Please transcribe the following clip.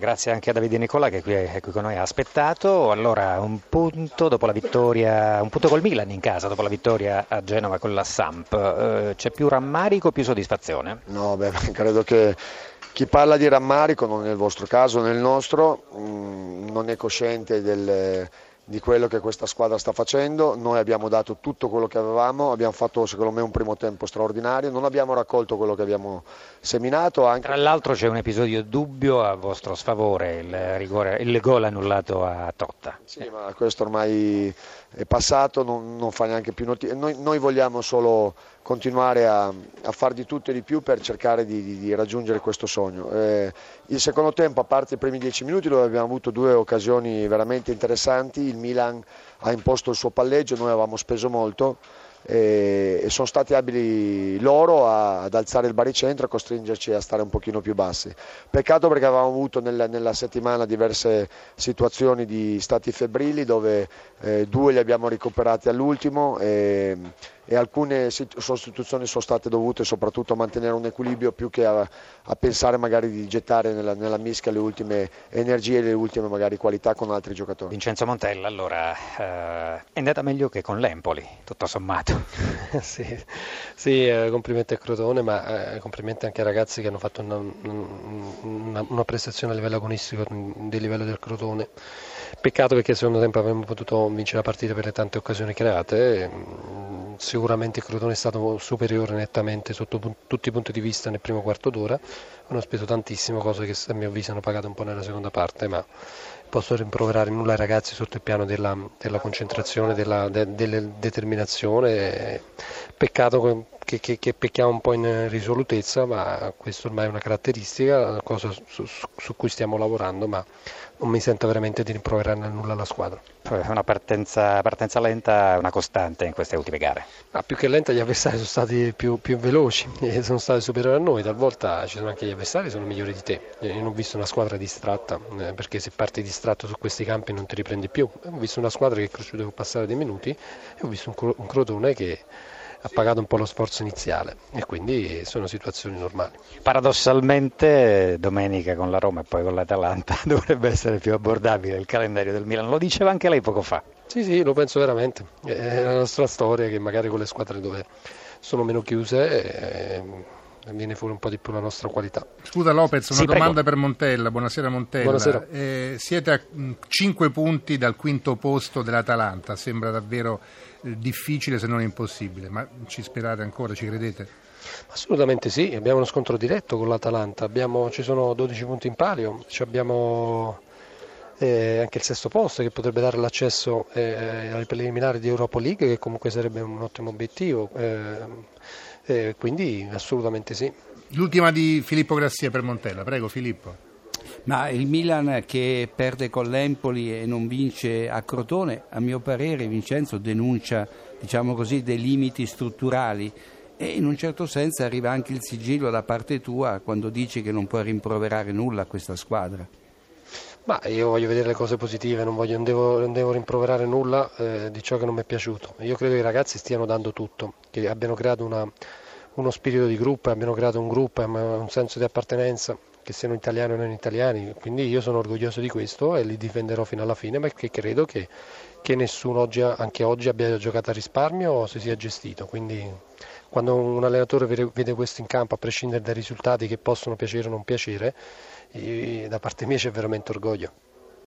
grazie anche a Davide Nicola che qui è qui con noi ha aspettato. Allora, un punto dopo la vittoria, un punto col Milan in casa dopo la vittoria a Genova con la Samp. Eh, c'è più rammarico o più soddisfazione? No, beh, credo che chi parla di rammarico, non nel vostro caso, nel nostro, mh, mm, non è cosciente del di quello che questa squadra sta facendo, noi abbiamo dato tutto quello che avevamo, abbiamo fatto secondo me un primo tempo straordinario, non abbiamo raccolto quello che abbiamo seminato. Anche... Tra l'altro c'è un episodio dubbio a vostro sfavore, il, rigore, il gol annullato a Totta. Sì, ma questo ormai è passato, non, non fa neanche più notizia. Noi, noi, vogliamo solo continuare a, a far di tutto e di più per cercare di, di, di raggiungere questo sogno. Eh, il secondo tempo, a parte i primi dieci minuti dove abbiamo avuto due occasioni veramente interessanti, il Milan ha imposto il suo palleggio, noi avevamo speso molto e, sono stati abili loro ad alzare il baricentro e costringerci a stare un pochino più bassi. Peccato perché avevamo avuto nel, nella settimana diverse situazioni di stati febbrili dove eh, due li abbiamo recuperati all'ultimo e, e alcune sostituzioni sono state dovute soprattutto a mantenere un equilibrio più che a, a pensare magari di gettare nella, nella, mischia le ultime energie e le ultime magari qualità con altri giocatori. Vincenzo Montella allora eh, è andata meglio che con l'Empoli tutto sommato. sì, sì eh, complimenti a Crotone ma eh, complimenti anche ai ragazzi che hanno fatto una, una, una prestazione a livello agonistico di livello del Crotone. Peccato perché secondo tempo avremmo potuto vincere la partita per le tante occasioni create sicuramente Crotone è stato superiore nettamente sotto tutti i punti di vista nel primo quarto d'ora, hanno speso tantissimo, cose che a mio avviso hanno pagato un po' nella seconda parte, ma posso rimproverare nulla ai ragazzi sotto il piano della, della concentrazione, della, de, della determinazione. Peccato che, che, che, pecchiamo un po' in risolutezza, ma questo ormai è una caratteristica, una cosa su, su, cui stiamo lavorando, ma non mi sento veramente di rimproverare nulla alla squadra. Una partenza, partenza lenta è una costante in queste ultime gare. Ma più che lenta gli avversari sono stati più, più veloci e sono stati superiori a noi, talvolta ci sono anche gli avversari che sono migliori di te. Io non ho visto una squadra distratta, eh, perché se parti distratto su questi campi non ti riprendi più. Ho visto una squadra che è cresciuta con passare dei minuti e ho visto un, un Crotone che ha pagato un po' lo sforzo iniziale e quindi sono situazioni normali. Paradossalmente domenica con la Roma e poi con l'Atalanta dovrebbe essere più abbordabile il calendario del Milan, lo diceva anche lei poco fa. Sì, sì, lo penso veramente. È la nostra storia che magari con le squadre dove sono meno chiuse eh, viene fuori un po' di più la nostra qualità. Scusa Lopez, una sì, domanda per Montella. Buonasera Montella. Buonasera. Eh, siete a 5 punti dal quinto posto dell'Atalanta, sembra davvero eh, difficile se non impossibile, ma ci sperate ancora, ci credete? Assolutamente sì, abbiamo uno scontro diretto con l'Atalanta, abbiamo, ci sono 12 punti in palio, abbiamo eh, anche il sesto posto che potrebbe dare l'accesso eh, ai preliminari di Europa League che comunque sarebbe un ottimo obiettivo. Eh, eh, quindi assolutamente sì. L'ultima di Filippo Grassia per Montella, prego Filippo. Ma il Milan che perde con l'Empoli e non vince a Crotone, a mio parere Vincenzo denuncia diciamo così, dei limiti strutturali e in un certo senso arriva anche il sigillo da parte tua quando dici che non puoi rimproverare nulla a questa squadra. Ma io voglio vedere le cose positive, non, voglio, non, devo, non devo, rimproverare nulla eh, di ciò che non mi è piaciuto. Io credo che i ragazzi stiano dando tutto, che abbiano creato una, uno spirito di gruppo, abbiano creato un gruppo, un senso di appartenenza, che siano italiani o non italiani. Quindi io sono orgoglioso di questo e li difenderò fino alla fine perché credo che, che nessuno oggi, anche oggi abbia giocato a risparmio o si sia gestito. Quindi quando un allenatore vede, questo in campo, a prescindere dai risultati che possono piacere o non piacere, da parte mia c'è veramente orgoglio.